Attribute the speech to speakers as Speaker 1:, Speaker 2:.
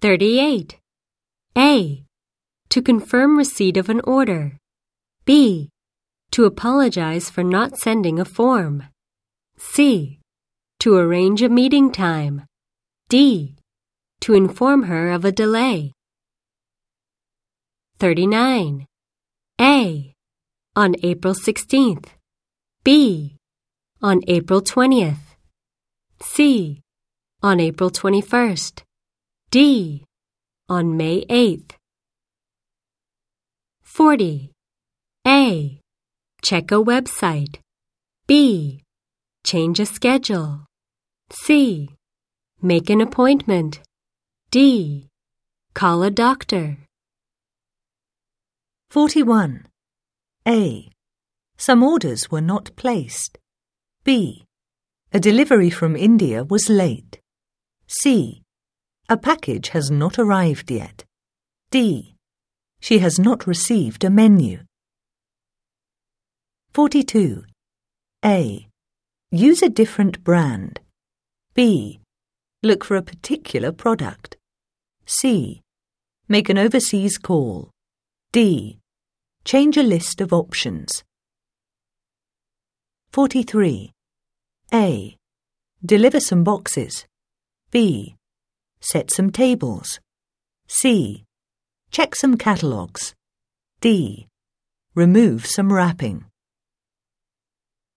Speaker 1: 38. A. To confirm receipt of an order. B. To apologize for not sending a form. C. To arrange a meeting time. D. To inform her of a delay. 39. A. On April 16th. B. On April 20th. C. On April 21st. D. On May 8th. 40. A. Check a website. B. Change a schedule. C. Make an appointment. D. Call a doctor.
Speaker 2: 41. A. Some orders were not placed. B. A delivery from India was late. C. A package has not arrived yet. D. She has not received a menu. 42. A. Use a different brand. B. Look for a particular product. C. Make an overseas call. D. Change a list of options. 43. A. Deliver some boxes. B. Set some tables. C. Check some catalogues. D. Remove some wrapping.